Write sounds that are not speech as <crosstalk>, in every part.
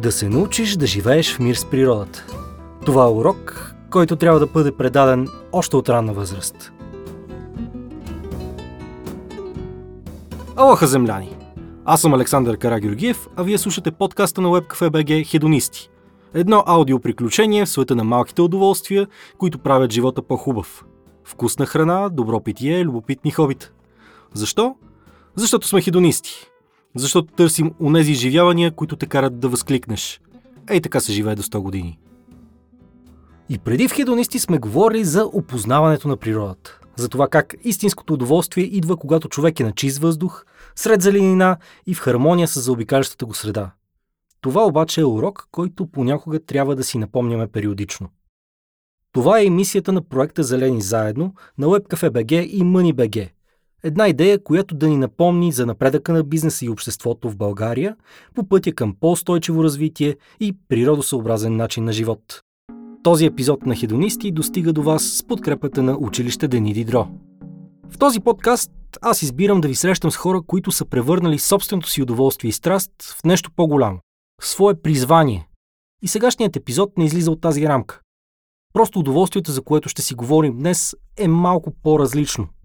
Да се научиш да живееш в мир с природата. Това е урок, който трябва да бъде предаден още от ранна възраст. Алоха, земляни! Аз съм Александър Карагюргиев, а вие слушате подкаста на WebCafe.bg Хедонисти. Едно аудиоприключение в света на малките удоволствия, които правят живота по-хубав. Вкусна храна, добро питие, любопитни хобита. Защо? Защото сме хедонисти. Защото търсим онези изживявания, които те карат да възкликнеш. Ей така се живее до 100 години. И преди в хедонисти сме говорили за опознаването на природата. За това как истинското удоволствие идва, когато човек е на чист въздух, сред зеленина и в хармония с заобикалящата го среда. Това обаче е урок, който понякога трябва да си напомняме периодично. Това е емисията на проекта Зелени заедно на WebCafe.bg и MoneyBG – Една идея, която да ни напомни за напредъка на бизнеса и обществото в България по пътя към по-устойчиво развитие и природосъобразен начин на живот. Този епизод на Хедонисти достига до вас с подкрепата на училище Дени Дидро. В този подкаст аз избирам да ви срещам с хора, които са превърнали собственото си удоволствие и страст в нещо по-голямо, в свое призвание. И сегашният епизод не излиза от тази рамка. Просто удоволствието, за което ще си говорим днес, е малко по-различно –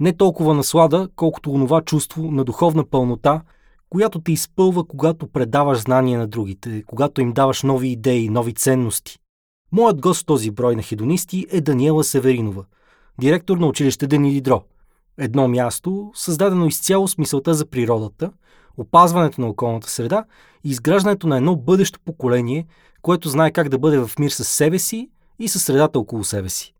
не толкова наслада, колкото онова чувство на духовна пълнота, която те изпълва, когато предаваш знания на другите, когато им даваш нови идеи, нови ценности. Моят гост в този брой на хедонисти е Даниела Северинова, директор на училище Дени Дидро. Едно място, създадено изцяло с мисълта за природата, опазването на околната среда и изграждането на едно бъдещо поколение, което знае как да бъде в мир с себе си и със средата около себе си.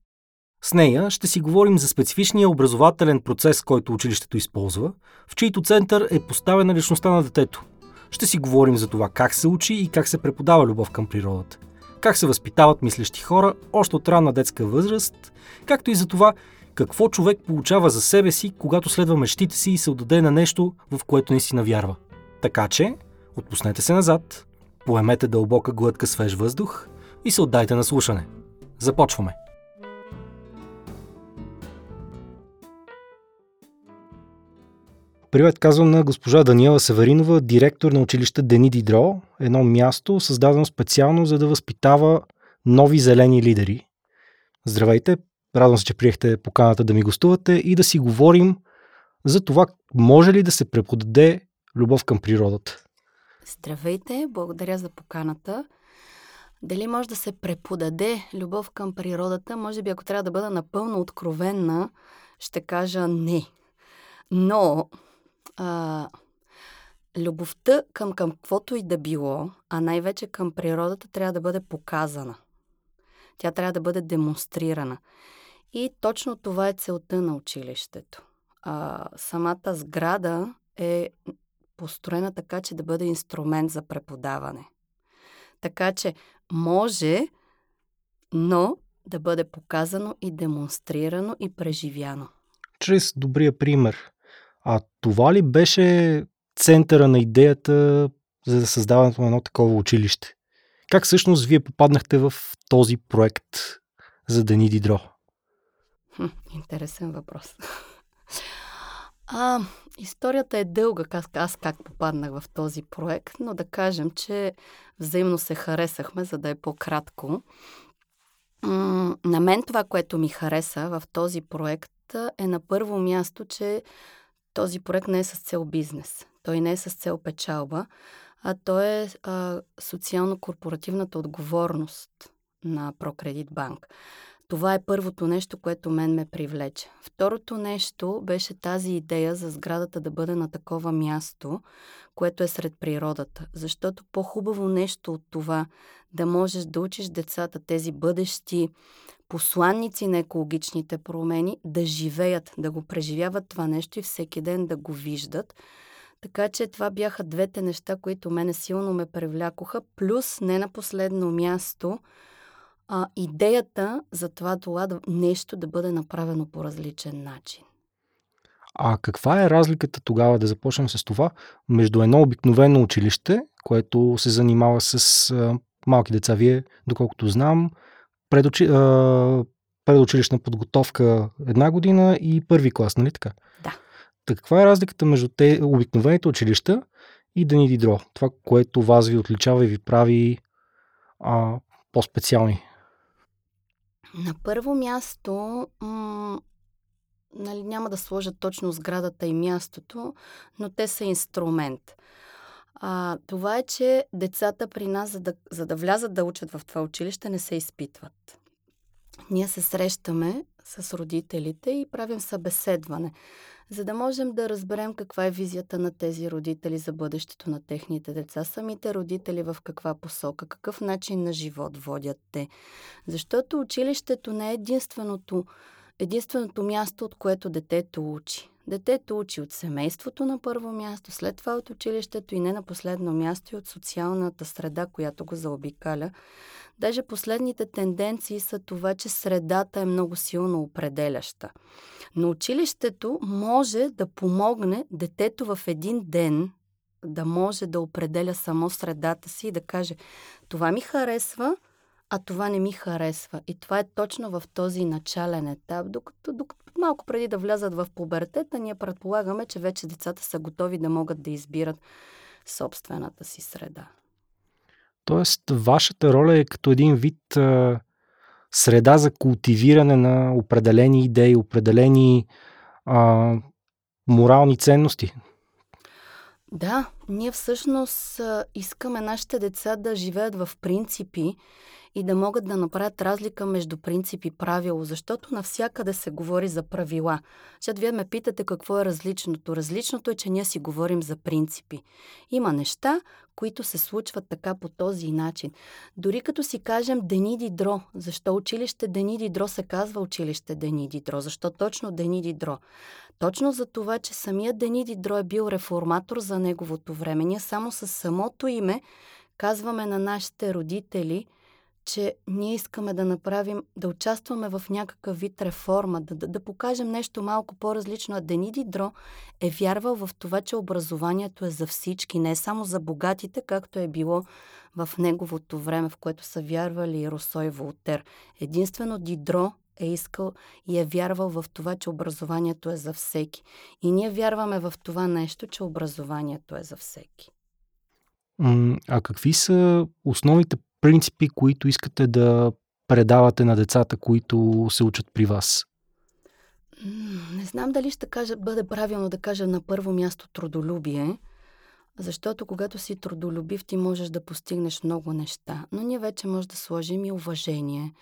С нея ще си говорим за специфичния образователен процес, който училището използва, в чийто център е поставена личността на детето. Ще си говорим за това как се учи и как се преподава любов към природата. Как се възпитават мислещи хора още от ранна детска възраст, както и за това какво човек получава за себе си, когато следва мечтите си и се отдаде на нещо, в което не си навярва. Така че, отпуснете се назад, поемете дълбока глътка свеж въздух и се отдайте на слушане. Започваме! Привет, казвам на госпожа Даниела Северинова, директор на училище Дени Дидро, едно място, създадено специално за да възпитава нови зелени лидери. Здравейте, радвам се, че приехте поканата да ми гостувате и да си говорим за това може ли да се преподаде любов към природата. Здравейте, благодаря за поканата. Дали може да се преподаде любов към природата? Може би, ако трябва да бъда напълно откровенна, ще кажа не. Но а, любовта към, към каквото и да било, а най-вече към природата, трябва да бъде показана. Тя трябва да бъде демонстрирана. И точно това е целта на училището. А, самата сграда е построена така, че да бъде инструмент за преподаване. Така че може, но да бъде показано и демонстрирано и преживяно. Чрез добрия пример. А това ли беше центъра на идеята за създаването на едно такова училище? Как всъщност вие попаднахте в този проект за Дани Дидро? Хм, интересен въпрос. А, историята е дълга, аз, аз как попаднах в този проект, но да кажем, че взаимно се харесахме, за да е по-кратко. М- на мен това, което ми хареса в този проект е на първо място, че този проект не е с цел бизнес. Той не е с цел печалба, а той е социално-корпоративната отговорност на Прокредит Банк. Това е първото нещо, което мен ме привлече. Второто нещо беше тази идея за сградата да бъде на такова място, което е сред природата. Защото по-хубаво нещо от това да можеш да учиш децата, тези бъдещи посланници на екологичните промени, да живеят, да го преживяват това нещо и всеки ден да го виждат. Така че това бяха двете неща, които мене силно ме привлякоха, плюс не на последно място а, идеята за това, това да, нещо да бъде направено по различен начин. А каква е разликата тогава, да започнем с това, между едно обикновено училище, което се занимава с а, малки деца? Вие, доколкото знам, предучи, а, предучилищна подготовка една година и първи клас, нали така? Да. Так, каква е разликата между те, обикновените училища и Дени Дидро? Това, което вас ви отличава и ви прави а, по-специални? На първо място, м- нали, няма да сложа точно сградата и мястото, но те са инструмент. А, това е, че децата при нас, за да, за да влязат да учат в това училище, не се изпитват. Ние се срещаме с родителите и правим събеседване, за да можем да разберем каква е визията на тези родители за бъдещето на техните деца, самите родители в каква посока, какъв начин на живот водят те. Защото училището не е единственото, единственото място, от което детето учи. Детето учи от семейството на първо място, след това от училището и не на последно място и от социалната среда, която го заобикаля. Даже последните тенденции са това, че средата е много силно определяща. Но училището може да помогне детето в един ден да може да определя само средата си и да каже това ми харесва, а това не ми харесва. И това е точно в този начален етап, докато, докато малко преди да влязат в пубертета, ние предполагаме, че вече децата са готови да могат да избират собствената си среда. Тоест, вашата роля е като един вид а, среда за култивиране на определени идеи, определени а, морални ценности. Да, ние всъщност искаме нашите деца да живеят в принципи и да могат да направят разлика между принцип и правило, защото навсякъде се говори за правила. Защото вие ме питате какво е различното. Различното е, че ние си говорим за принципи. Има неща, които се случват така по този начин. Дори като си кажем Дени Дидро, защо училище Дени Дидро се казва училище Дени Дидро? Защо точно Дени Дидро? Точно за това, че самият Дени Дидро е бил реформатор за неговото време. Ние само с самото име казваме на нашите родители – че ние искаме да направим, да участваме в някакъв вид реформа, да, да, да покажем нещо малко по-различно. А Дени Дидро е вярвал в това, че образованието е за всички, не само за богатите, както е било в неговото време, в което са вярвали и Росо и Волтер. Единствено Дидро е искал и е вярвал в това, че образованието е за всеки. И ние вярваме в това нещо, че образованието е за всеки. А какви са основните принципи, които искате да предавате на децата, които се учат при вас? Не знам дали ще кажа, бъде правилно да кажа на първо място трудолюбие, защото когато си трудолюбив, ти можеш да постигнеш много неща. Но ние вече може да сложим и уважение,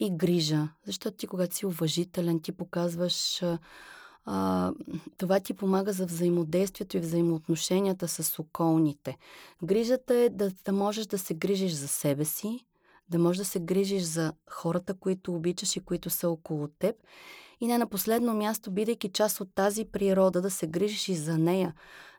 и грижа, защото ти когато си уважителен, ти показваш а, това ти помага за взаимодействието и взаимоотношенията с околните. Грижата е да, да можеш да се грижиш за себе си, да можеш да се грижиш за хората, които обичаш и които са около теб. И не на последно място, бидейки част от тази природа, да се грижиш и за нея.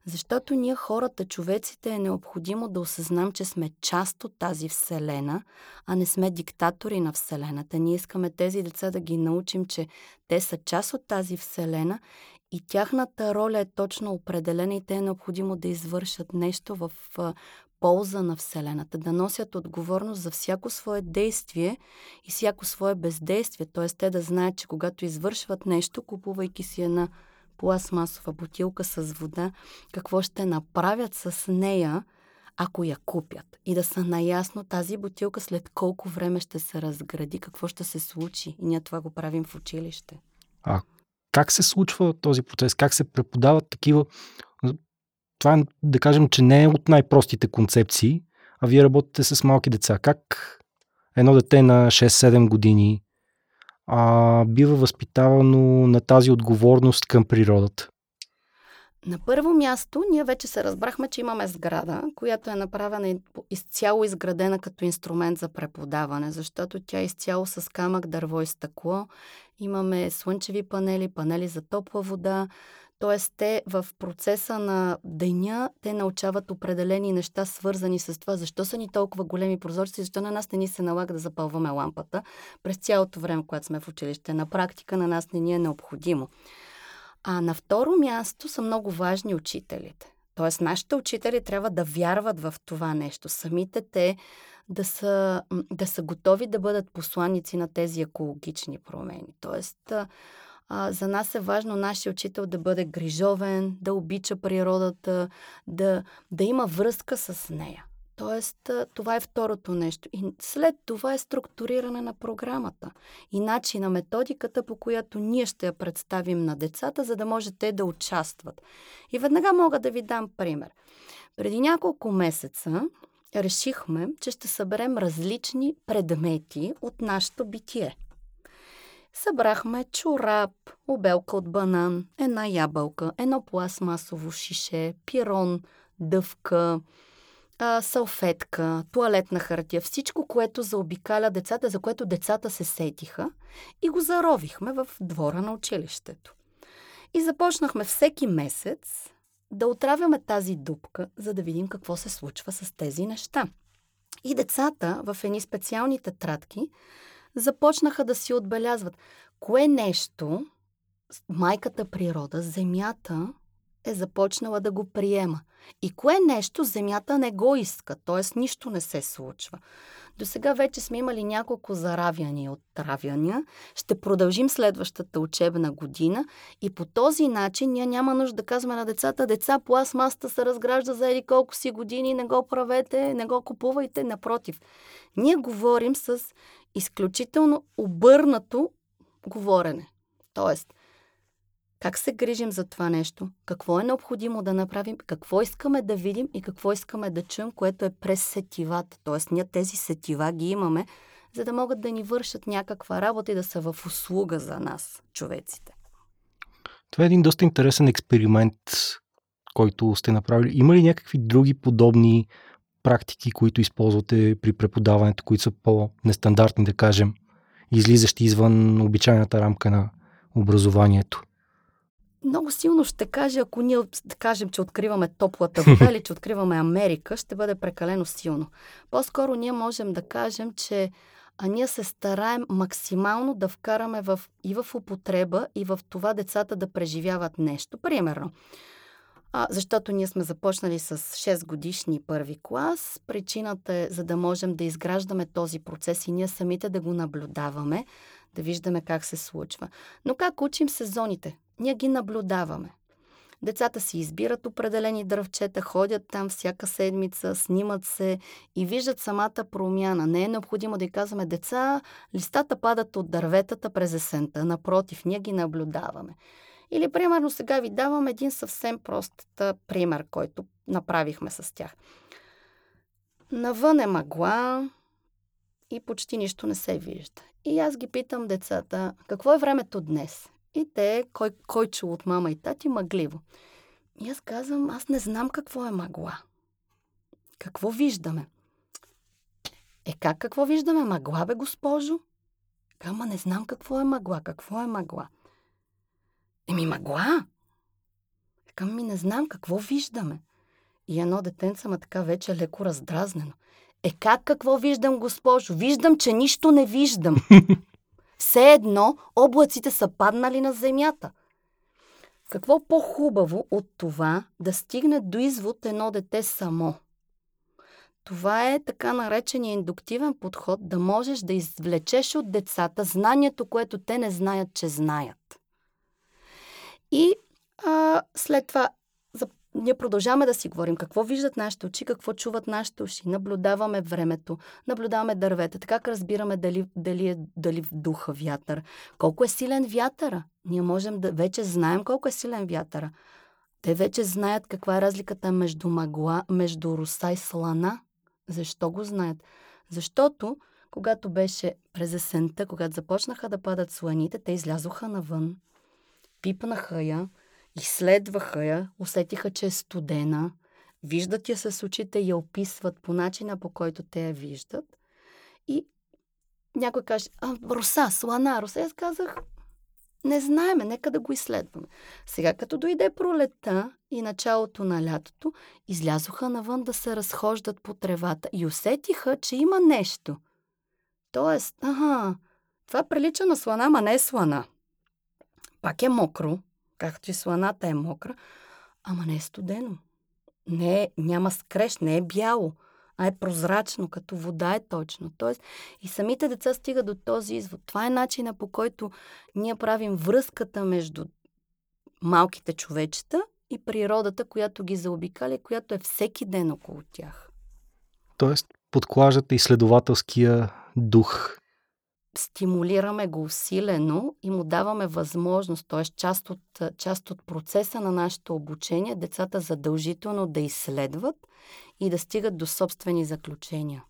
Защото ние хората, човеците, е необходимо да осъзнам, че сме част от тази Вселена, а не сме диктатори на Вселената. Ние искаме тези деца да ги научим, че те са част от тази Вселена и тяхната роля е точно определена и те е необходимо да извършат нещо в полза на Вселената, да носят отговорност за всяко свое действие и всяко свое бездействие. Т.е. те да знаят, че когато извършват нещо, купувайки си една пластмасова бутилка с вода, какво ще направят с нея, ако я купят. И да са наясно тази бутилка след колко време ще се разгради, какво ще се случи. И ние това го правим в училище. А как се случва този процес? Как се преподават такива... Това е, да кажем, че не е от най-простите концепции, а вие работите с малки деца. Как едно дете на 6-7 години а, бива възпитавано на тази отговорност към природата? На първо място, ние вече се разбрахме, че имаме сграда, която е направена изцяло изградена като инструмент за преподаване, защото тя е изцяло с камък, дърво и стъкло. Имаме слънчеви панели, панели за топла вода, т.е. те в процеса на деня, те научават определени неща, свързани с това, защо са ни толкова големи прозорци, защо на нас не ни се налага да запълваме лампата през цялото време, когато сме в училище. На практика на нас не ни е необходимо. А на второ място са много важни учителите. Тоест, нашите учители трябва да вярват в това нещо. Самите те да са, да са готови да бъдат посланици на тези екологични промени. Тоест, А, за нас е важно нашия учител да бъде грижовен, да обича природата, да, да има връзка с нея. Тоест, това е второто нещо. И след това е структуриране на програмата и начин на методиката, по която ние ще я представим на децата, за да може те да участват. И веднага мога да ви дам пример. Преди няколко месеца решихме, че ще съберем различни предмети от нашето битие. Събрахме чорап, обелка от банан, една ябълка, едно пластмасово шише, пирон, дъвка, а, салфетка, туалетна хартия, всичко, което заобикаля децата, за което децата се сетиха и го заровихме в двора на училището. И започнахме всеки месец да отравяме тази дупка, за да видим какво се случва с тези неща. И децата в едни специални тетрадки започнаха да си отбелязват кое нещо майката природа, земята, е започнала да го приема. И кое нещо Земята не го иска, т.е. нищо не се случва. До сега вече сме имали няколко заравяния от травяния. Ще продължим следващата учебна година и по този начин ние няма нужда да казваме на децата, деца, пластмаста се разгражда за еди колко си години, не го правете, не го купувайте. Напротив, ние говорим с изключително обърнато говорене. Тоест, как се грижим за това нещо, какво е необходимо да направим, какво искаме да видим и какво искаме да чуем, което е през сетивата. Тоест, ние тези сетива ги имаме, за да могат да ни вършат някаква работа и да са в услуга за нас, човеците. Това е един доста интересен експеримент, който сте направили. Има ли някакви други подобни практики, които използвате при преподаването, които са по-нестандартни, да кажем, излизащи извън обичайната рамка на образованието? Много силно ще каже, ако ние да кажем, че откриваме топлата вода <laughs> или че откриваме Америка, ще бъде прекалено силно. По-скоро ние можем да кажем, че а ние се стараем максимално да вкараме в, и в употреба, и в това децата да преживяват нещо. Примерно, а, защото ние сме започнали с 6 годишни първи клас. Причината е, за да можем да изграждаме този процес и ние самите да го наблюдаваме, да виждаме как се случва. Но как учим сезоните? Ние ги наблюдаваме. Децата си избират определени дръвчета, ходят там всяка седмица, снимат се и виждат самата промяна. Не е необходимо да й казваме деца, листата падат от дърветата през есента. Напротив, ние ги наблюдаваме. Или, примерно, сега ви давам един съвсем прост пример, който направихме с тях. Навън е мъгла и почти нищо не се вижда. И аз ги питам децата, какво е времето днес? И те, кой, кой чул от мама и тати, мъгливо. И аз казвам, аз не знам какво е мъгла. Какво виждаме? Е, как какво виждаме? Мъгла, бе, госпожо? Ама не знам какво е мъгла. Какво е мъгла? Еми, мъгла! Към ми не знам какво виждаме. И едно детенце ма така вече леко раздразнено. Е как какво виждам, госпожо? Виждам, че нищо не виждам. <laughs> Все едно облаците са паднали на земята. Какво по-хубаво от това да стигне до извод едно дете само? Това е така наречения индуктивен подход, да можеш да извлечеш от децата знанието, което те не знаят, че знаят. И а, след това ние продължаваме да си говорим какво виждат нашите очи, какво чуват нашите уши. Наблюдаваме времето, наблюдаваме дървета, как разбираме дали, дали, е, дали духа вятър, колко е силен вятъра. Ние можем да вече знаем колко е силен вятъра. Те вече знаят каква е разликата между мъгла, между руса и слана. Защо го знаят? Защото, когато беше през есента, когато започнаха да падат сланите, те излязоха навън, пипнаха я, Изследваха я, усетиха, че е студена, виждат я с очите и я описват по начина, по който те я виждат. И някой каже, а, роса, слана, роса. Аз казах, не знаеме, нека да го изследваме. Сега, като дойде пролета и началото на лятото, излязоха навън да се разхождат по тревата и усетиха, че има нещо. Тоест, ага, това прилича на слана, ма не е слана. Пак е мокро, както и сланата е мокра, ама не е студено. Не е, няма скреш, не е бяло. а е прозрачно, като вода е точно. Тоест и самите деца стигат до този извод. Това е начина по който ние правим връзката между малките човечета и природата, която ги заобикаля, която е всеки ден около тях. Тоест, подклаждате изследователския дух. Стимулираме го усилено и му даваме възможност, т.е. Част от, част от процеса на нашето обучение, децата задължително да изследват и да стигат до собствени заключения.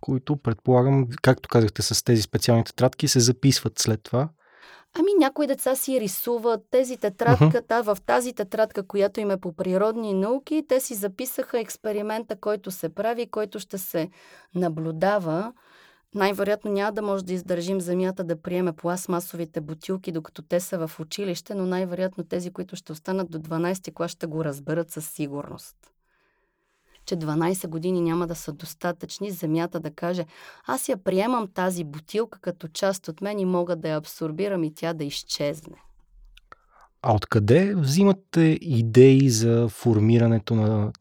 Които, предполагам, както казахте, с тези специални тетрадки се записват след това Ами някои деца си рисуват тези тетрадката, uh-huh. в тази тетрадка, която им е по природни науки, те си записаха експеримента, който се прави, който ще се наблюдава. Най-вероятно няма да може да издържим земята да приеме пластмасовите бутилки, докато те са в училище, но най-вероятно тези, които ще останат до 12 клас, ще го разберат със сигурност че 12 години няма да са достатъчни земята да каже аз я приемам тази бутилка като част от мен и мога да я абсорбирам и тя да изчезне. А откъде взимате идеи за формирането на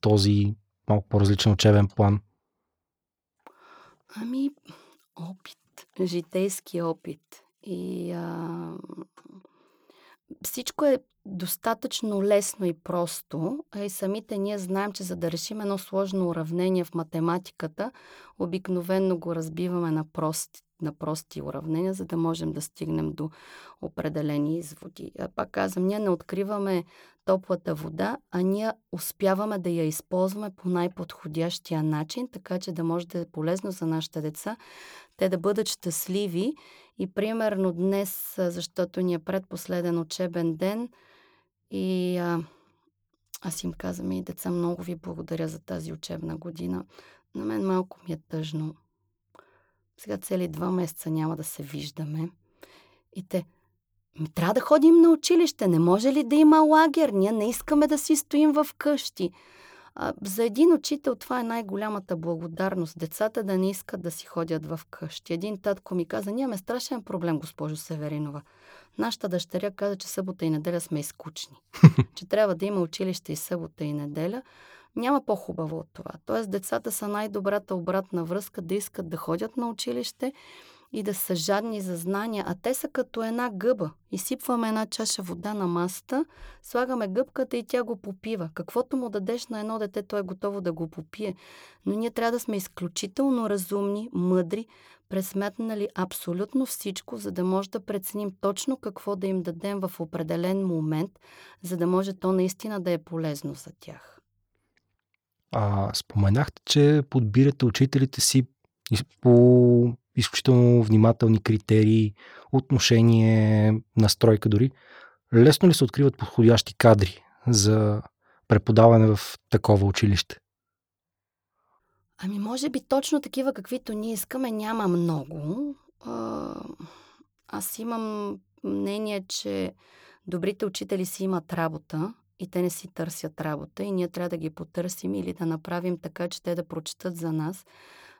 този малко по-различен учебен план? Ами, опит. Житейски опит. И а, всичко е достатъчно лесно и просто, а и самите ние знаем, че за да решим едно сложно уравнение в математиката, обикновенно го разбиваме на прости, на прости уравнения, за да можем да стигнем до определени изводи. А пак казвам, ние не откриваме топлата вода, а ние успяваме да я използваме по най-подходящия начин, така че да може да е полезно за нашите деца, те да бъдат щастливи и примерно днес, защото ни е предпоследен учебен ден, и а, аз им казвам и деца, много ви благодаря за тази учебна година. На мен малко ми е тъжно. Сега цели два месеца няма да се виждаме. И те, ми трябва да ходим на училище, не може ли да има лагер? Ние не искаме да си стоим в къщи. А, за един учител това е най-голямата благодарност. Децата да не искат да си ходят в къщи. Един татко ми каза, ние имаме страшен проблем, госпожо Северинова. Нашата дъщеря каза, че събота и неделя сме изкучни. <laughs> че трябва да има училище и събота и неделя. Няма по-хубаво от това. Тоест, децата са най-добрата обратна връзка да искат да ходят на училище и да са жадни за знания, а те са като една гъба. Изсипваме една чаша вода на масата, слагаме гъбката и тя го попива. Каквото му дадеш на едно дете, то е готово да го попие. Но ние трябва да сме изключително разумни, мъдри, пресметнали абсолютно всичко, за да може да преценим точно какво да им дадем в определен момент, за да може то наистина да е полезно за тях. А, споменахте, че подбирате учителите си по изключително внимателни критерии, отношение, настройка дори. Лесно ли се откриват подходящи кадри за преподаване в такова училище? Ами, може би точно такива, каквито ние искаме, няма много. Аз имам мнение, че добрите учители си имат работа и те не си търсят работа и ние трябва да ги потърсим или да направим така, че те да прочитат за нас,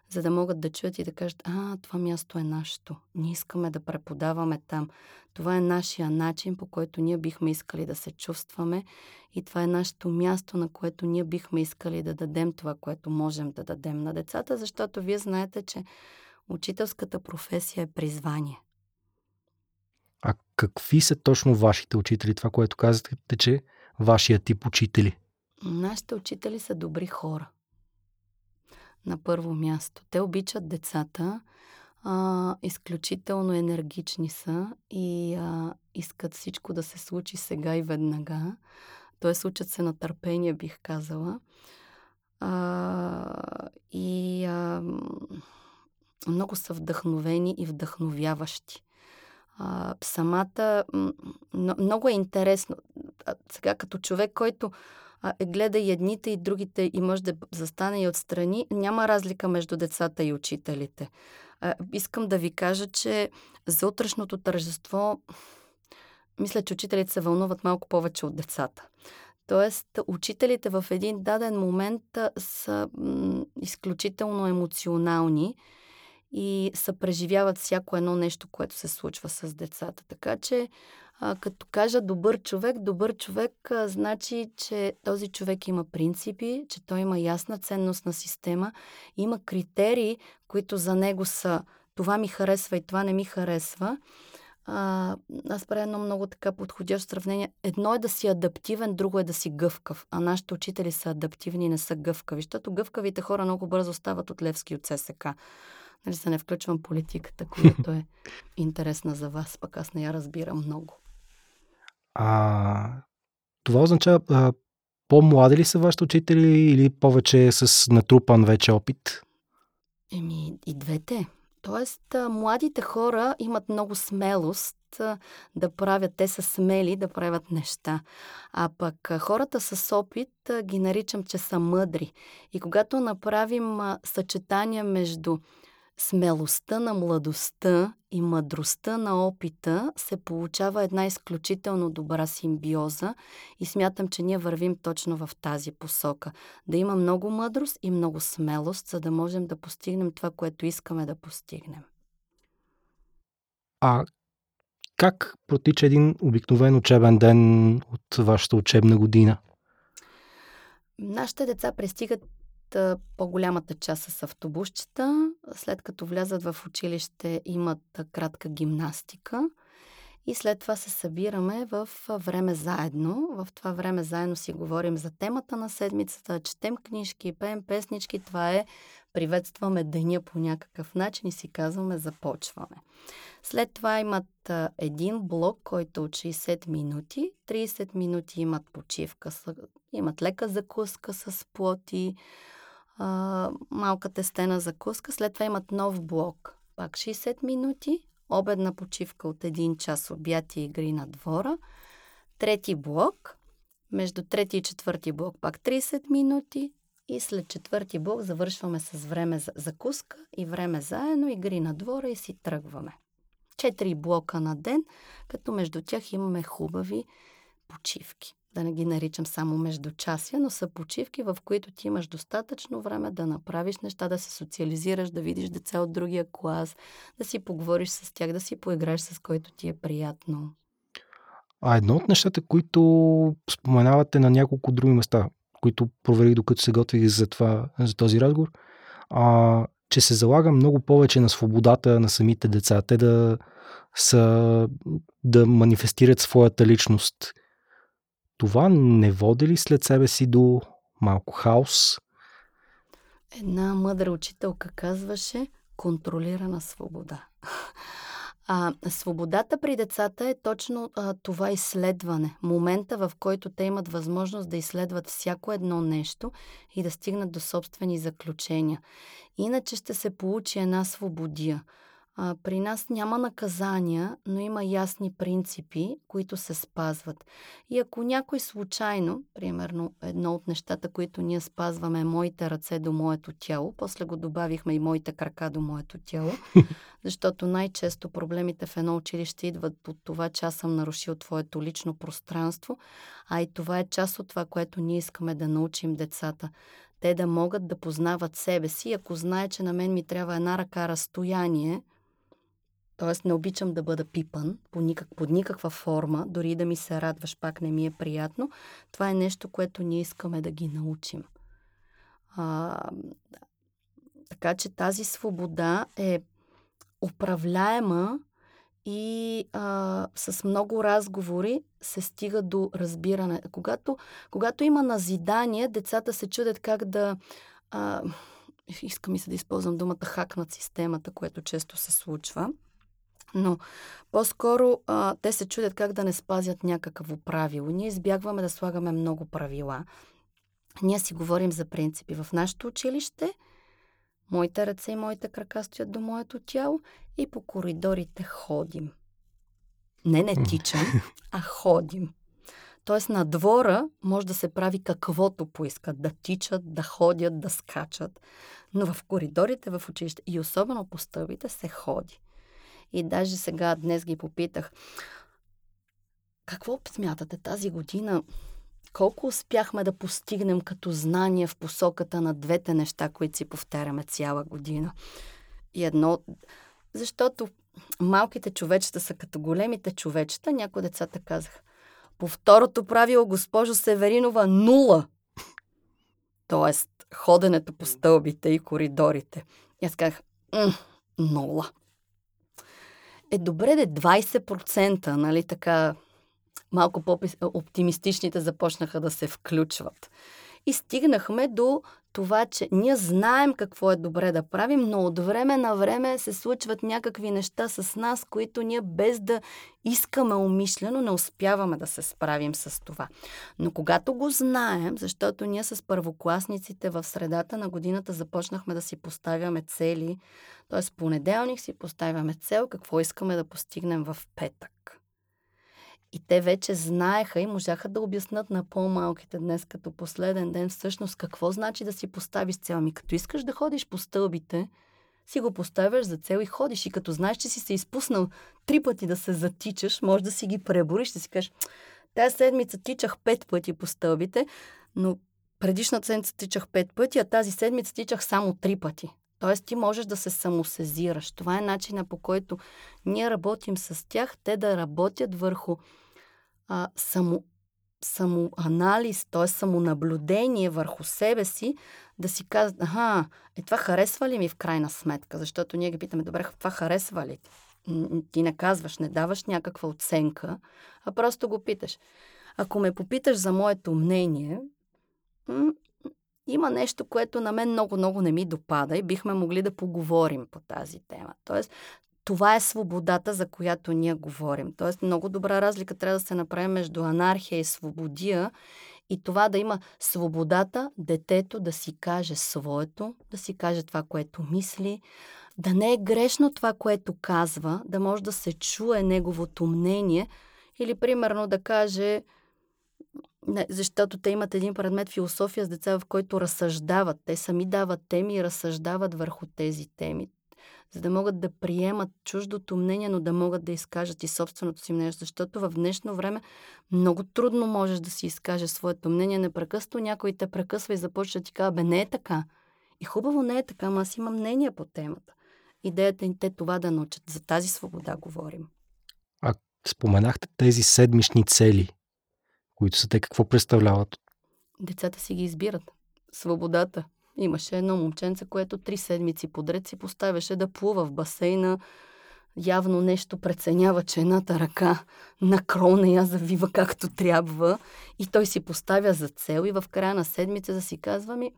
за да могат да чуят и да кажат, а, това място е нашето. Ние искаме да преподаваме там. Това е нашия начин, по който ние бихме искали да се чувстваме и това е нашето място, на което ние бихме искали да дадем това, което можем да дадем на децата, защото вие знаете, че учителската професия е призвание. А какви са точно вашите учители? Това, което казахте, че вашия тип учители? Нашите учители са добри хора на първо място. Те обичат децата, а, изключително енергични са и а, искат всичко да се случи сега и веднага. Тоест, учат се на търпение, бих казала. А, и а, много са вдъхновени и вдъхновяващи. А, самата. Много е интересно. Сега, като човек, който а, е гледа и едните и другите и може да застане и отстрани, няма разлика между децата и учителите. А, искам да ви кажа, че за утрешното тържество мисля, че учителите се вълнуват малко повече от децата. Тоест, учителите в един даден момент са м- изключително емоционални и съпреживяват всяко едно нещо, което се случва с децата. Така че А, като кажа добър човек, добър човек а, значи, че този човек има принципи, че той има ясна ценностна система, има критерии, които за него са това ми харесва и това не ми харесва. А, аз правя едно много така подходящо сравнение. Едно е да си адаптивен, друго е да си гъвкав. А нашите учители са адаптивни, не са гъвкави. Защото гъвкавите хора много бързо стават от Левски от ССК. Нали се не включвам политиката, която е <laughs> интересна за вас, пък аз не я разбирам много. А това означава а, по-млади ли са вашите учители или повече с натрупан вече опит? Еми, и двете. Тоест, младите хора имат много смелост да правят, те са смели да правят неща. А пък хората с опит ги наричам, че са мъдри. И когато направим съчетание между смелостта на младостта и мъдростта на опита се получава една изключително добра симбиоза и смятам, че ние вървим точно в тази посока. Да има много мъдрост и много смелост, за да можем да постигнем това, което искаме да постигнем. А как протича един обикновен учебен ден от вашата учебна година? Нашите деца пристигат по-голямата част с автобусчета. След като влязат в училище, имат кратка гимнастика. И след това се събираме в време заедно. В това време заедно си говорим за темата на седмицата, четем книжки, пеем песнички. Това е приветстваме деня по някакъв начин и си казваме започваме. След това имат един блок, който от 60 минути. 30 минути имат почивка, имат лека закуска с плоти, а, малка тестена закуска. След това имат нов блок. Пак 60 минути. Обедна почивка от 1 час обяд и игри на двора. Трети блок. Между трети и четвърти блок пак 30 минути. И след четвърти блок завършваме с време за закуска и време заедно, игри на двора и си тръгваме. Четири блока на ден, като между тях имаме хубави почивки да не ги наричам само междучасия, но са почивки, в които ти имаш достатъчно време да направиш неща, да се социализираш, да видиш деца от другия клас, да си поговориш с тях, да си поиграеш с който ти е приятно. А едно от нещата, които споменавате на няколко други места, които проверих докато се готвих за, това, за този разговор, а, че се залага много повече на свободата на самите деца. Те да са, да манифестират своята личност това не води ли след себе си до малко хаос? Една мъдра учителка казваше контролирана свобода. <laughs> А, свободата при децата е точно а, това изследване. Момента, в който те имат възможност да изследват всяко едно нещо и да стигнат до собствени заключения. Иначе ще се получи една свободия. А, при нас няма наказания, но има ясни принципи, които се спазват. И ако някой случайно, примерно едно от нещата, които ние спазваме е моите ръце до моето тяло, после го добавихме и моите крака до моето тяло, <laughs> защото най-често проблемите в едно училище идват от това, че аз съм нарушил твоето лично пространство, а и това е част от това, което ние искаме да научим децата те да могат да познават себе си. Ако знае, че на мен ми трябва една ръка разстояние, Тоест не обичам да бъда пипан по никак, под никаква форма, дори да ми се радваш, пак не ми е приятно. Това е нещо, което ние искаме да ги научим. А, така че тази свобода е управляема и а, с много разговори се стига до разбиране. Когато, когато има назидание, децата се чудят как да. А, искам и се да използвам думата хакнат системата, което често се случва. Но по-скоро а, те се чудят как да не спазят някакво правило. Ние избягваме да слагаме много правила. Ние си говорим за принципи. В нашето училище моите ръце и моите крака стоят до моето тяло и по коридорите ходим. Не не тичам, а ходим. Тоест на двора може да се прави каквото поискат. Да тичат, да ходят, да скачат. Но в коридорите в училище и особено по стълбите се ходи. И даже сега, днес ги попитах, какво смятате тази година? Колко успяхме да постигнем като знание в посоката на двете неща, които си повтаряме цяла година? И едно, защото малките човечета са като големите човечета, някои децата казаха. По второто правило, госпожо Северинова, нула. Тоест, ходенето по стълбите и коридорите. И аз казах, нула. Е, добре де 20%, нали така, малко по-оптимистичните започнаха да се включват. И стигнахме до това, че ние знаем какво е добре да правим, но от време на време се случват някакви неща с нас, които ние без да искаме умишлено не успяваме да се справим с това. Но когато го знаем, защото ние с първокласниците в средата на годината започнахме да си поставяме цели, т.е. понеделник си поставяме цел какво искаме да постигнем в петък. И те вече знаеха и можаха да обяснат на по-малките днес като последен ден всъщност какво значи да си поставиш цел. Ами като искаш да ходиш по стълбите, си го поставяш за цел и ходиш. И като знаеш, че си се изпуснал три пъти да се затичаш, може да си ги пребориш, да си кажеш, тази седмица тичах пет пъти по стълбите, но предишната седмица тичах пет пъти, а тази седмица тичах само три пъти. Тоест ти можеш да се самосезираш. Това е начина по който ние работим с тях, те да работят върху а, само, самоанализ, т.е. самонаблюдение върху себе си, да си казват, аха, е това харесва ли ми в крайна сметка? Защото ние ги питаме, добре, това харесва ли? Ти не казваш, не даваш някаква оценка, а просто го питаш. Ако ме попиташ за моето мнение, има нещо, което на мен много-много не ми допада и бихме могли да поговорим по тази тема. Тоест, това е свободата, за която ние говорим. Тоест, много добра разлика трябва да се направи между анархия и свободия и това да има свободата, детето да си каже своето, да си каже това, което мисли, да не е грешно това, което казва, да може да се чуе неговото мнение или, примерно, да каже, не, защото те имат един предмет философия с деца, в който разсъждават. Те сами дават теми и разсъждават върху тези теми за да могат да приемат чуждото мнение, но да могат да изкажат и собственото си мнение. Защото в днешно време много трудно можеш да си изкажеш своето мнение. Непрекъснато някой те прекъсва и започва да ти казва, бе, не е така. И хубаво не е така, ама аз имам мнение по темата. Идеята е те това да научат. За тази свобода говорим. А споменахте тези седмични цели, които са те какво представляват? Децата си ги избират. Свободата. Имаше едно момченце, което три седмици подред си поставяше да плува в басейна. Явно нещо преценява, че едната ръка на крона я завива както трябва и той си поставя за цел и в края на седмица да си казва ми,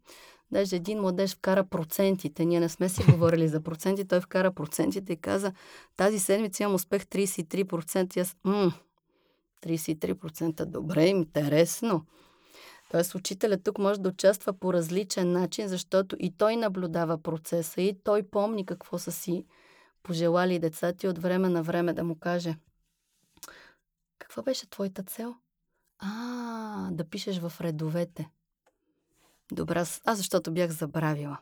даже един младеж вкара процентите. Ние не сме си <laughs> говорили за проценти, той вкара процентите и каза, тази седмица имам успех 33%. И аз, м 33% добре, интересно. Тоест, учителят тук може да участва по различен начин, защото и той наблюдава процеса, и той помни какво са си пожелали децата и от време на време да му каже каква беше твоята цел? А, да пишеш в редовете. Добре, аз защото бях забравила.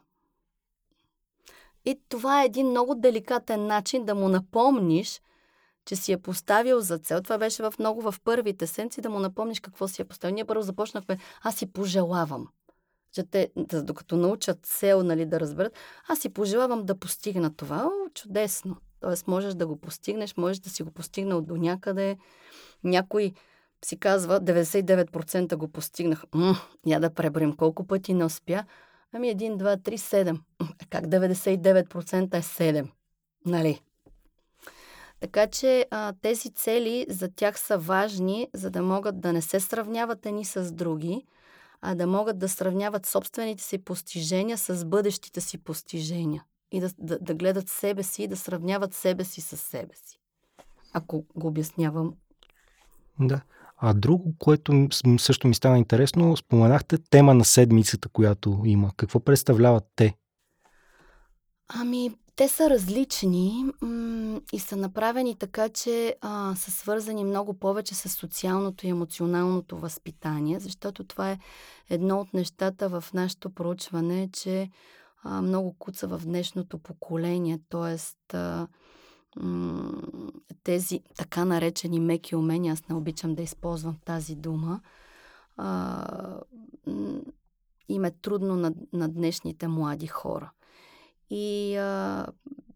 И това е един много деликатен начин да му напомниш, че си е поставил за цел. Това беше в много в първите сенци да му напомниш какво си е поставил. Ние първо започнахме, аз си пожелавам. Че те, докато научат цел, нали, да разберат, аз си пожелавам да постигна това. О, чудесно. Тоест, можеш да го постигнеш, можеш да си го постигнал до някъде. Някой си казва, 99% го постигнах. М, я да преборим колко пъти не успя. Ами 1, 2, 3, 7. Как 99% е 7? Нали? Така че а, тези цели за тях са важни, за да могат да не се сравняват едни с други, а да могат да сравняват собствените си постижения с бъдещите си постижения. И да, да, да гледат себе си и да сравняват себе си с себе си. Ако го обяснявам. Да. А друго, което също ми стана интересно, споменахте тема на седмицата, която има. Какво представляват те? Ами, те са различни м- и са направени така, че а, са свързани много повече с социалното и емоционалното възпитание, защото това е едно от нещата в нашето проучване, че а, много куца в днешното поколение, т.е. тези така наречени меки умения, аз не обичам да използвам тази дума, а, им е трудно на, на днешните млади хора. И а,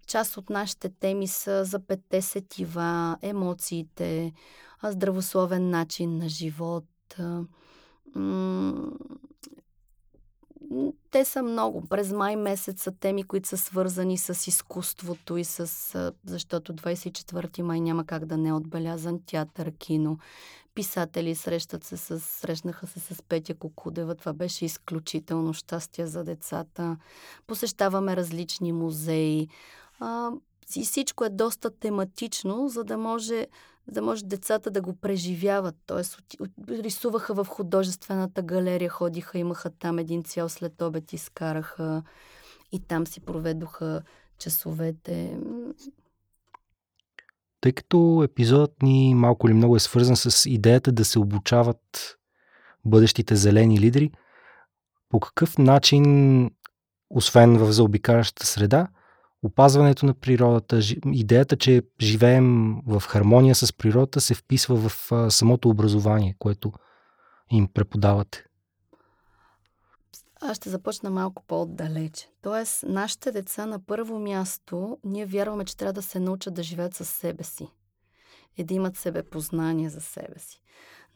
част от нашите теми са за петте сетива, емоциите, здравословен начин на живот. Те са много. През май месец са теми, които са свързани с изкуството и с... Защото 24 май няма как да не е отбелязан театър, кино. Писатели срещат се с... Срещнаха се с Петя Кокудева. Това беше изключително щастие за децата. Посещаваме различни музеи. А, и всичко е доста тематично, за да може, да може децата да го преживяват. Тоест, рисуваха в художествената галерия, ходиха, имаха там един цял след обед, изкараха и там си проведоха часовете. Тъй като епизодът ни малко или много е свързан с идеята да се обучават бъдещите зелени лидери, по какъв начин, освен в заобикалящата среда, опазването на природата, идеята, че живеем в хармония с природата, се вписва в самото образование, което им преподавате? Аз ще започна малко по-отдалече. Тоест, нашите деца на първо място, ние вярваме, че трябва да се научат да живеят със себе си и да имат себе познание за себе си.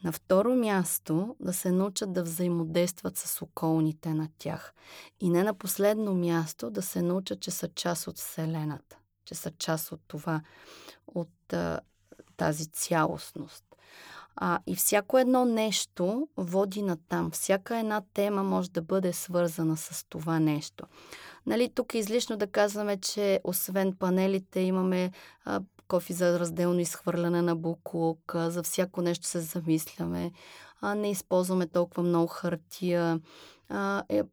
На второ място да се научат да взаимодействат с околните на тях. И не на последно място да се научат, че са част от Вселената, че са част от това, от а, тази цялостност. А, и всяко едно нещо води на там. Всяка една тема може да бъде свързана с това нещо. Нали, тук е излишно да казваме, че освен панелите имаме а, кофи за разделно изхвърляне на буклук, за всяко нещо се замисляме, а, не използваме толкова много хартия, а, е,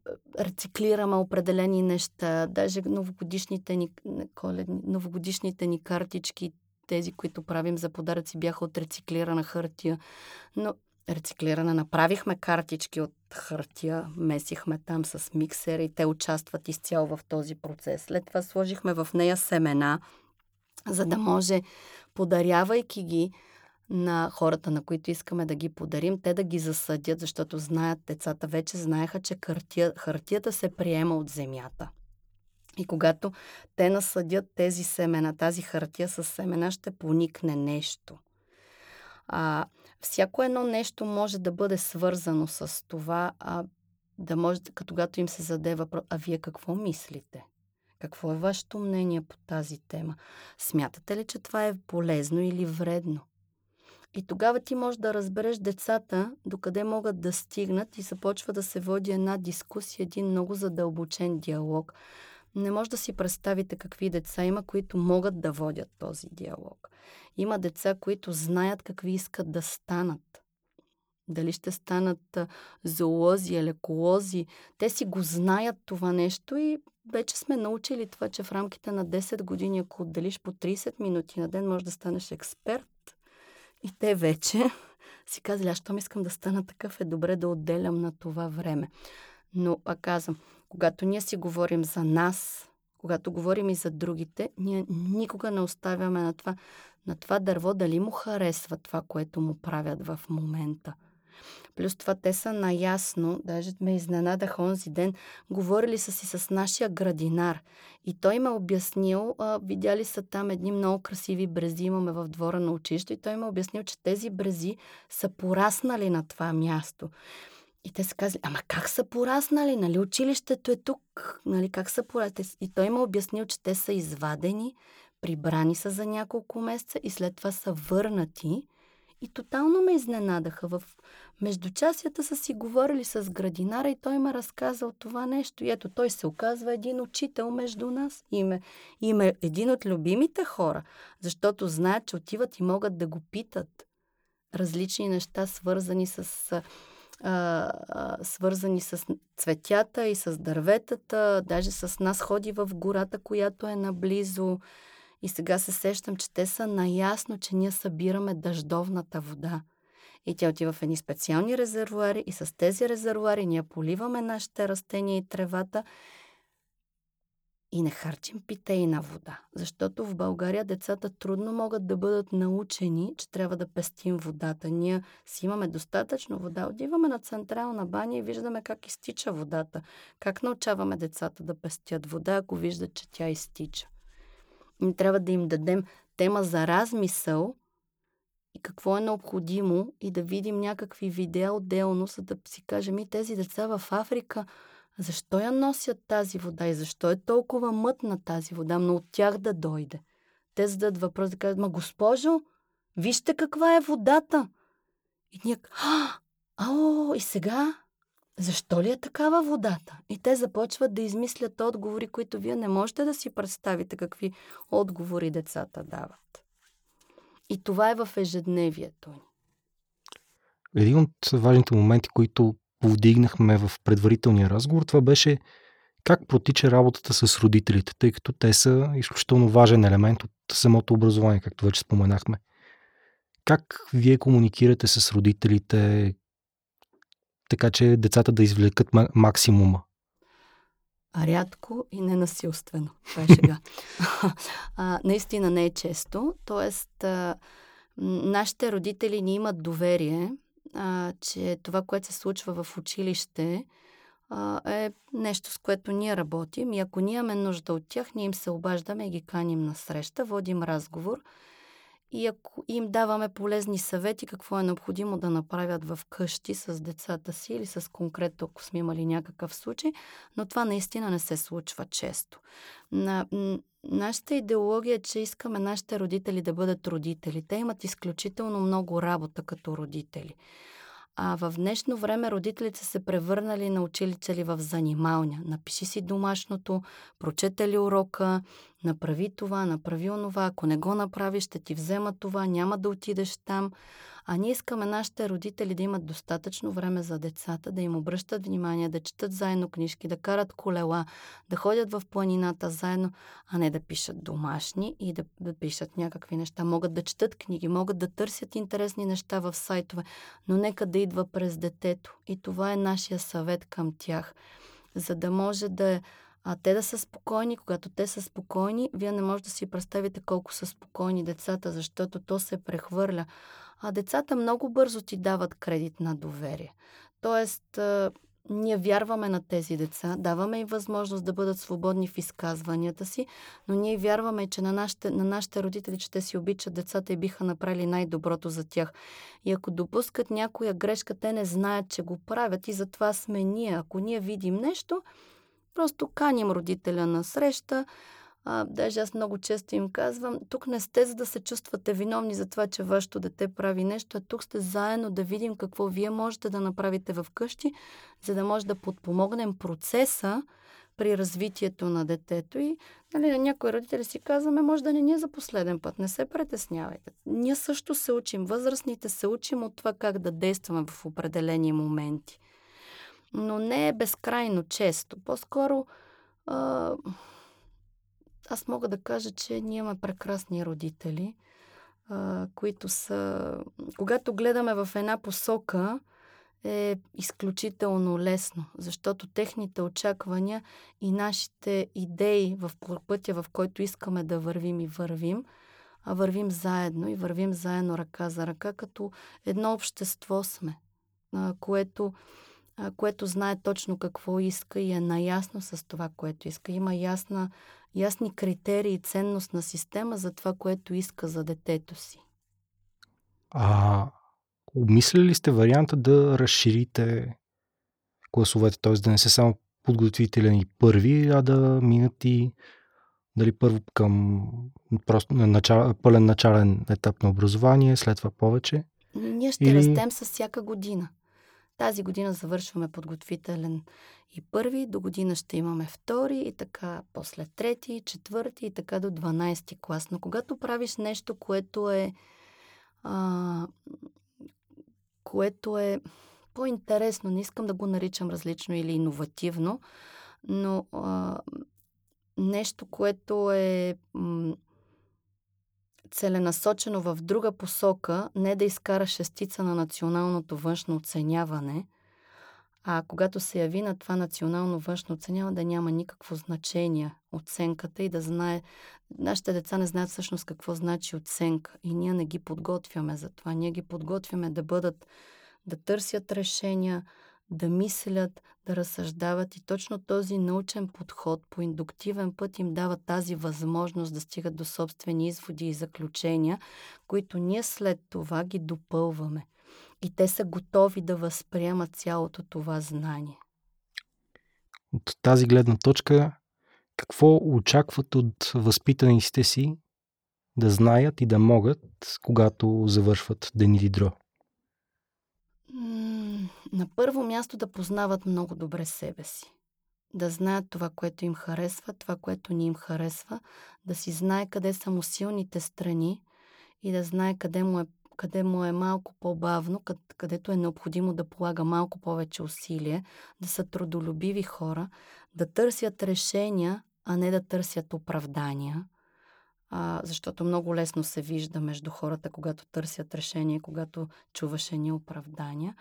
рециклираме определени неща, даже новогодишните ни, коледни, новогодишните ни картички, тези, които правим за подаръци, бяха от рециклирана хартия. Но рециклирана направихме картички от хартия, месихме там с миксер и те участват изцяло в този процес. След това сложихме в нея семена, за да може, подарявайки ги на хората, на които искаме да ги подарим, те да ги засъдят, защото знаят, децата вече знаеха, че хартия, хартията се приема от земята. И когато те насъдят тези семена, тази хартия с семена, ще поникне нещо. А, всяко едно нещо може да бъде свързано с това, а, да може, като им се заде въпрос, а вие какво мислите? Какво е вашето мнение по тази тема? Смятате ли, че това е полезно или вредно? И тогава ти можеш да разбереш децата докъде могат да стигнат и започва да се води една дискусия, един много задълбочен диалог. Не може да си представите какви деца има, които могат да водят този диалог. Има деца, които знаят какви искат да станат. Дали ще станат зоолози, елеколози. Те си го знаят това нещо и вече сме научили това, че в рамките на 10 години, ако отделиш по 30 минути на ден, може да станеш експерт. И те вече <laughs> си казали, аз щом искам да стана такъв, е добре да отделям на това време. Но, пак казвам, когато ние си говорим за нас, когато говорим и за другите, ние никога не оставяме на това, на това дърво дали му харесва това, което му правят в момента – Плюс това те са наясно, даже ме изненадах онзи ден, говорили са си с нашия градинар. И той ме обяснил, а, видяли са там едни много красиви брези, имаме в двора на училище, и той ме обяснил, че тези брези са пораснали на това място. И те са казали, ама как са пораснали, нали, училището е тук, нали, как са пораснали? И той ме обяснил, че те са извадени, прибрани са за няколко месеца и след това са върнати и тотално ме изненадаха. В междучасията са си говорили с градинара и той ме разказал това нещо. И ето той се оказва един учител между нас. Име, име един от любимите хора, защото знаят, че отиват и могат да го питат различни неща, свързани с а, а, свързани с цветята и с дърветата. Даже с нас ходи в гората, която е наблизо. И сега се сещам, че те са наясно, че ние събираме дъждовната вода. И тя отива в едни специални резервуари и с тези резервуари ние поливаме нашите растения и тревата и не харчим питейна вода. Защото в България децата трудно могат да бъдат научени, че трябва да пестим водата. Ние си имаме достатъчно вода. Отиваме на централна баня и виждаме как изтича водата. Как научаваме децата да пестят вода, ако виждат, че тя изтича. Ние трябва да им дадем тема за размисъл и какво е необходимо и да видим някакви видеа отделно, за да си кажем и тези деца в Африка, защо я носят тази вода и защо е толкова мътна тази вода, но от тях да дойде. Те зададат въпрос да кажат, ма госпожо, вижте каква е водата. И ние, а, ао, и сега защо ли е такава водата? И те започват да измислят отговори, които вие не можете да си представите какви отговори децата дават. И това е в ежедневието ни. Един от важните моменти, които повдигнахме в предварителния разговор, това беше как протича работата с родителите, тъй като те са изключително важен елемент от самото образование, както вече споменахме. Как вие комуникирате с родителите, така че децата да извлекат максимума? Рядко и ненасилствено. Това е шега. а, наистина не е често. Тоест, а, нашите родители ни имат доверие, а, че това, което се случва в училище, а, е нещо, с което ние работим. И ако ние имаме нужда от тях, ние им се обаждаме и ги каним на среща, водим разговор – и ако им даваме полезни съвети, какво е необходимо да направят в къщи с децата си или с конкретно, ако сме имали някакъв случай, но това наистина не се случва често. На, нашата идеология е, че искаме нашите родители да бъдат родители. Те имат изключително много работа като родители. А в днешно време родителите се превърнали на училица в занималня. Напиши си домашното, прочете ли урока, направи това, направи онова. Ако не го направиш, ще ти взема това, няма да отидеш там. А ние искаме нашите родители да имат достатъчно време за децата, да им обръщат внимание, да четат заедно книжки, да карат колела, да ходят в планината заедно, а не да пишат домашни и да, да пишат някакви неща. Могат да четат книги, могат да търсят интересни неща в сайтове, но нека да идва през детето. И това е нашия съвет към тях, за да може да е а те да са спокойни. Когато те са спокойни, вие не можете да си представите колко са спокойни децата, защото то се прехвърля. А децата много бързо ти дават кредит на доверие. Тоест, ние вярваме на тези деца, даваме им възможност да бъдат свободни в изказванията си, но ние вярваме, че на нашите, на нашите родители, че те си обичат децата и биха направили най-доброто за тях. И ако допускат някоя грешка, те не знаят, че го правят и затова сме ние. Ако ние видим нещо, Просто каним родителя на среща. А, даже аз много често им казвам, тук не сте за да се чувствате виновни за това, че вашето дете прави нещо, а тук сте заедно да видим какво вие можете да направите в къщи, за да може да подпомогнем процеса при развитието на детето. И нали, на някои родители си казваме, може да не ни е за последен път, не се притеснявайте. Ние също се учим, възрастните се учим от това как да действаме в определени моменти но не е безкрайно често. По-скоро а, аз мога да кажа, че ние имаме прекрасни родители, а, които са... Когато гледаме в една посока, е изключително лесно, защото техните очаквания и нашите идеи в пътя, в който искаме да вървим и вървим, а вървим заедно и вървим заедно ръка за ръка, като едно общество сме, което което знае точно какво иска и е наясно с това, което иска. Има ясна, ясни критерии и ценностна система за това, което иска за детето си. А обмисляли ли сте варианта да разширите класовете, т.е. да не се само подготвителен и първи, а да минат и дали първо към просто начал, пълен начален етап на образование, след това повече? Ние ще Или... растем с всяка година. Тази година завършваме подготвителен и първи, до година ще имаме втори и така после трети, четвърти и така до 12 клас. Но когато правиш нещо, което е а, което е по-интересно, не искам да го наричам различно или иновативно, но а, нещо, което е м- целенасочено в друга посока, не да изкара шестица на националното външно оценяване, а когато се яви на това национално външно оценяване, да няма никакво значение оценката и да знае... Нашите деца не знаят всъщност какво значи оценка и ние не ги подготвяме за това. Ние ги подготвяме да бъдат, да търсят решения, да мислят, да разсъждават и точно този научен подход по индуктивен път им дава тази възможност да стигат до собствени изводи и заключения, които ние след това ги допълваме. И те са готови да възприемат цялото това знание. От тази гледна точка, какво очакват от възпитаниците си да знаят и да могат, когато завършват Денили Дро? На първо място да познават много добре себе си. Да знаят това, което им харесва, това, което ни им харесва, да си знае къде са му силните страни и да знае къде му е, къде му е малко по-бавно, където е необходимо да полага малко повече усилие, да са трудолюбиви хора, да търсят решения, а не да търсят оправдания – а, защото много лесно се вижда между хората, когато търсят решение, когато чуваш едни оправдания,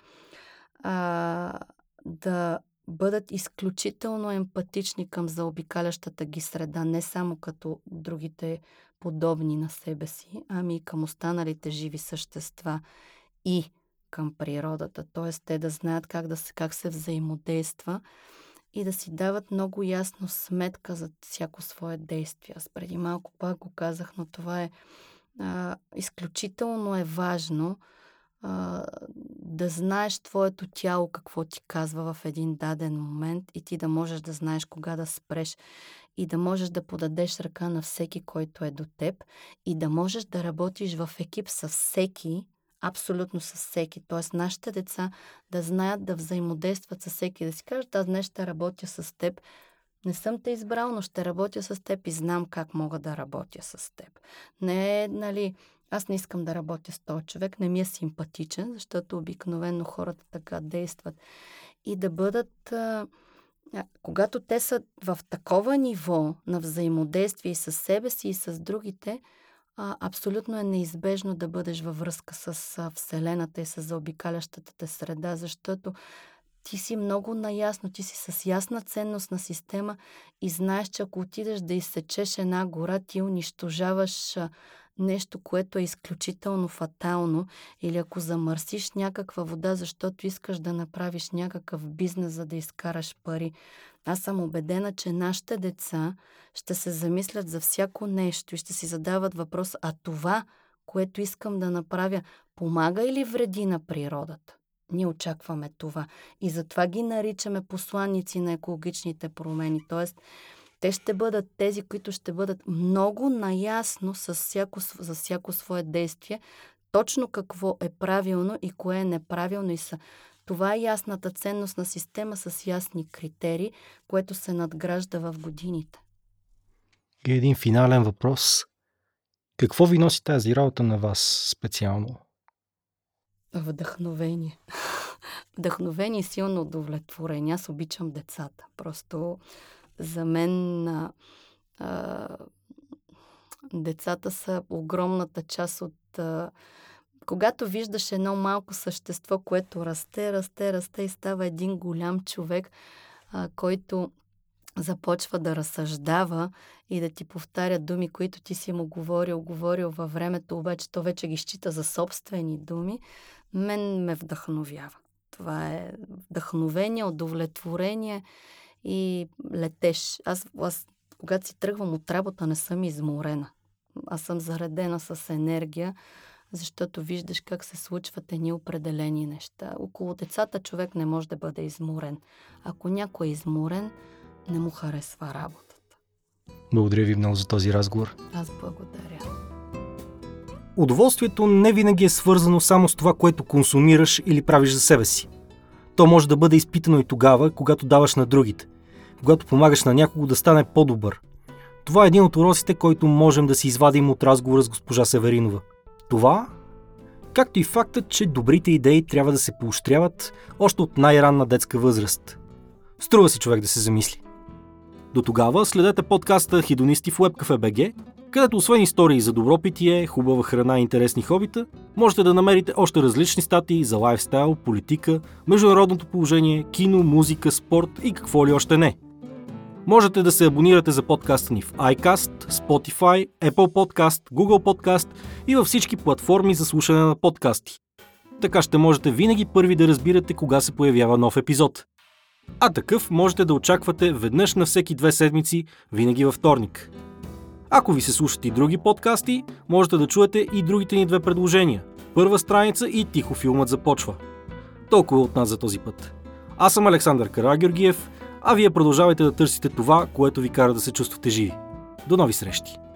а, да бъдат изключително емпатични към заобикалящата ги среда, не само като другите подобни на себе си, ами и към останалите живи същества и към природата. Т.е. те да знаят как, да, как се взаимодейства и да си дават много ясно сметка за всяко свое действие. Аз преди малко пак го казах, но това е а, изключително е важно а, да знаеш твоето тяло какво ти казва в един даден момент и ти да можеш да знаеш кога да спреш и да можеш да подадеш ръка на всеки, който е до теб и да можеш да работиш в екип с всеки, абсолютно с всеки. Тоест, нашите деца да знаят да взаимодействат с всеки, да си кажат, аз днес ще работя с теб. Не съм те избрал, но ще работя с теб и знам как мога да работя с теб. Не е, нали, аз не искам да работя с този човек, не ми е симпатичен, защото обикновено хората така действат. И да бъдат, когато те са в такова ниво на взаимодействие и с себе си и с другите, а, абсолютно е неизбежно да бъдеш във връзка с а, Вселената и с заобикалящата те среда, защото ти си много наясно, ти си с ясна ценност на система и знаеш, че ако отидеш да изсечеш една гора, ти унищожаваш нещо, което е изключително фатално, или ако замърсиш някаква вода, защото искаш да направиш някакъв бизнес, за да изкараш пари. Аз съм убедена, че нашите деца ще се замислят за всяко нещо и ще си задават въпрос, а това, което искам да направя, помага или вреди на природата? Ние очакваме това. И затова ги наричаме посланници на екологичните промени. Тоест, те ще бъдат тези, които ще бъдат много наясно с всяко, за всяко свое действие, точно какво е правилно и кое е неправилно и са. Това е ясната ценност на система с ясни критерии, което се надгражда в годините. И един финален въпрос. Какво ви носи тази работа на вас специално? Вдъхновение. <laughs> Вдъхновение и силно удовлетворение. Аз обичам децата. Просто за мен а, а, децата са огромната част от. А, когато виждаш едно малко същество, което расте, расте, расте и става един голям човек, а, който започва да разсъждава и да ти повтаря думи, които ти си му говорил, говорил във времето, обаче то вече ги счита за собствени думи, мен ме вдъхновява. Това е вдъхновение, удовлетворение и летеш. Аз, аз когато си тръгвам от работа, не съм изморена. Аз съм заредена с енергия, защото виждаш как се случват едни определени неща. Около децата човек не може да бъде изморен. Ако някой е изморен, не му харесва работата. Благодаря ви много за този разговор. Аз благодаря. Удоволствието не винаги е свързано само с това, което консумираш или правиш за себе си. То може да бъде изпитано и тогава, когато даваш на другите, когато помагаш на някого да стане по-добър. Това е един от уроците, който можем да си извадим от разговора с госпожа Северинова. Това, както и фактът, че добрите идеи трябва да се поощряват още от най-ранна детска възраст. Струва си човек да се замисли. До тогава следете подкаста Хидонисти в WebCafe.bg, където освен истории за добро питие, хубава храна и интересни хобита, можете да намерите още различни статии за лайфстайл, политика, международното положение, кино, музика, спорт и какво ли още не. Можете да се абонирате за подкаста ни в iCast, Spotify, Apple Podcast, Google Podcast и във всички платформи за слушане на подкасти. Така ще можете винаги първи да разбирате кога се появява нов епизод. А такъв можете да очаквате веднъж на всеки две седмици, винаги във вторник. Ако ви се слушат и други подкасти, можете да чуете и другите ни две предложения. Първа страница и тихо филмът започва. Толкова от нас за този път. Аз съм Александър Карагеоргиев, а вие продължавайте да търсите това, което ви кара да се чувствате живи. До нови срещи!